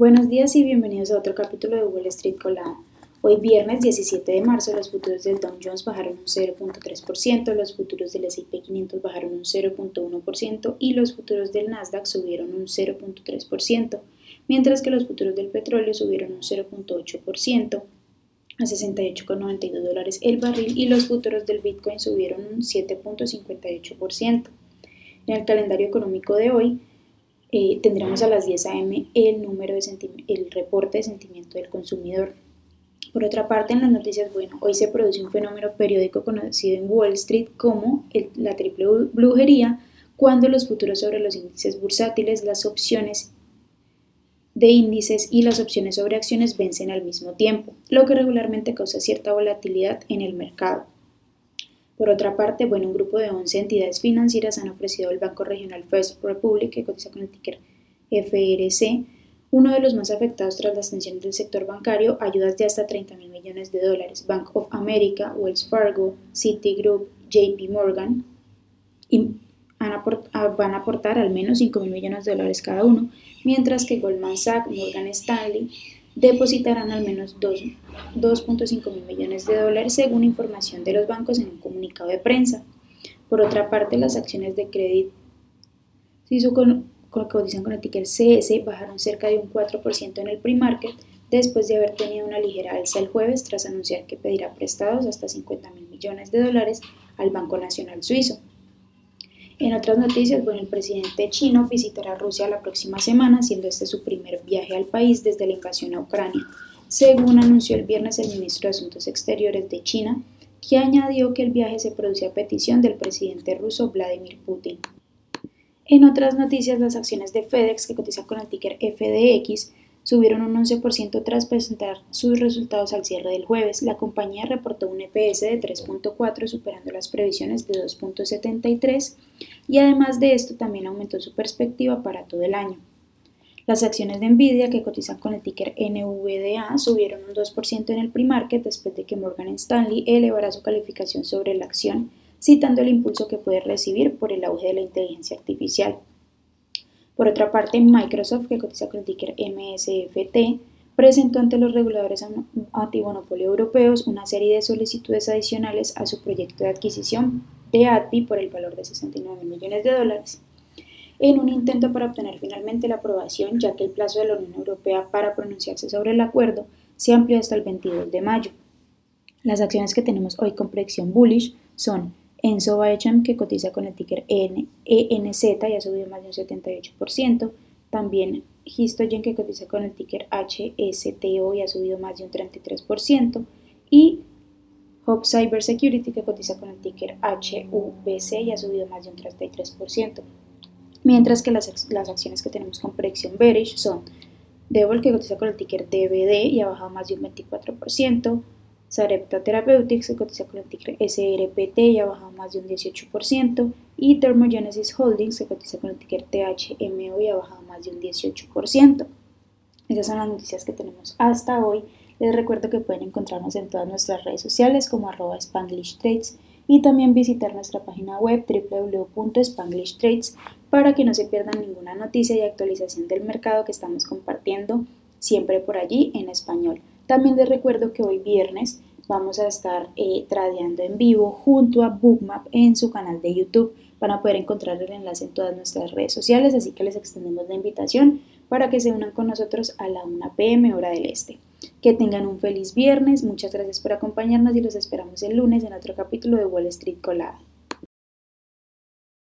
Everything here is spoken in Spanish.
Buenos días y bienvenidos a otro capítulo de Wall Street Colada. Hoy viernes 17 de marzo los futuros del Dow Jones bajaron un 0.3%, los futuros del S&P 500 bajaron un 0.1% y los futuros del Nasdaq subieron un 0.3%, mientras que los futuros del petróleo subieron un 0.8% a 68,92 dólares el barril y los futuros del Bitcoin subieron un 7.58%. En el calendario económico de hoy, eh, tendremos a las 10 a.m. el número de el reporte de sentimiento del consumidor. Por otra parte, en las noticias, bueno, hoy se produce un fenómeno periódico conocido en Wall Street como la triple brujería, cuando los futuros sobre los índices bursátiles, las opciones de índices y las opciones sobre acciones vencen al mismo tiempo, lo que regularmente causa cierta volatilidad en el mercado. Por otra parte, bueno, un grupo de 11 entidades financieras han ofrecido al Banco Regional First Republic, que cotiza con el ticker FRC, uno de los más afectados tras las tensiones del sector bancario, ayudas de hasta 30 mil millones de dólares. Bank of America, Wells Fargo, Citigroup, JP Morgan van a aportar al menos 5 mil millones de dólares cada uno, mientras que Goldman Sachs, Morgan Stanley, depositarán al menos 2.5 mil millones de dólares según información de los bancos en un comunicado de prensa. Por otra parte, las acciones de crédito con, con, cotizan con el ticker CS bajaron cerca de un 4% en el pre-market después de haber tenido una ligera alza el jueves tras anunciar que pedirá prestados hasta 50 mil millones de dólares al Banco Nacional Suizo. En otras noticias, bueno, el presidente chino visitará Rusia la próxima semana, siendo este su primer viaje al país desde la invasión a Ucrania, según anunció el viernes el ministro de Asuntos Exteriores de China, que añadió que el viaje se produce a petición del presidente ruso Vladimir Putin. En otras noticias, las acciones de FedEx, que cotiza con el ticker FDX, subieron un 11% tras presentar sus resultados al cierre del jueves. La compañía reportó un EPS de 3.4 superando las previsiones de 2.73 y además de esto también aumentó su perspectiva para todo el año. Las acciones de Nvidia que cotizan con el ticker NVDA subieron un 2% en el pre-market después de que Morgan Stanley elevara su calificación sobre la acción, citando el impulso que puede recibir por el auge de la inteligencia artificial. Por otra parte, Microsoft, que cotiza con el ticker MSFT, presentó ante los reguladores antimonopolio europeos una serie de solicitudes adicionales a su proyecto de adquisición de ADPI por el valor de 69 millones de dólares, en un intento para obtener finalmente la aprobación, ya que el plazo de la Unión Europea para pronunciarse sobre el acuerdo se amplió hasta el 22 de mayo. Las acciones que tenemos hoy con predicción bullish son Enzo Baecham, que cotiza con el ticker ENZ y ha subido más de un 78%. También Histogen, que cotiza con el ticker HSTO y ha subido más de un 33%. Y Hub Cybersecurity, que cotiza con el ticker HUBC y ha subido más de un 33%. Mientras que las, las acciones que tenemos con predicción bearish son Devil, que cotiza con el ticker DVD y ha bajado más de un 24%. Sarepta Therapeutics se cotiza con el ticker SRPT y ha bajado más de un 18%, y Thermogenesis Holdings se cotiza con el ticker THMO y ha bajado más de un 18%. Esas son las noticias que tenemos hasta hoy. Les recuerdo que pueden encontrarnos en todas nuestras redes sociales como arroba Spanglish y también visitar nuestra página web www.spanglishtrades para que no se pierdan ninguna noticia y actualización del mercado que estamos compartiendo siempre por allí en español. También les recuerdo que hoy viernes vamos a estar eh, tradeando en vivo junto a Bookmap en su canal de YouTube. Van a poder encontrar el enlace en todas nuestras redes sociales, así que les extendemos la invitación para que se unan con nosotros a la 1 pm hora del este. Que tengan un feliz viernes, muchas gracias por acompañarnos y los esperamos el lunes en otro capítulo de Wall Street Colada.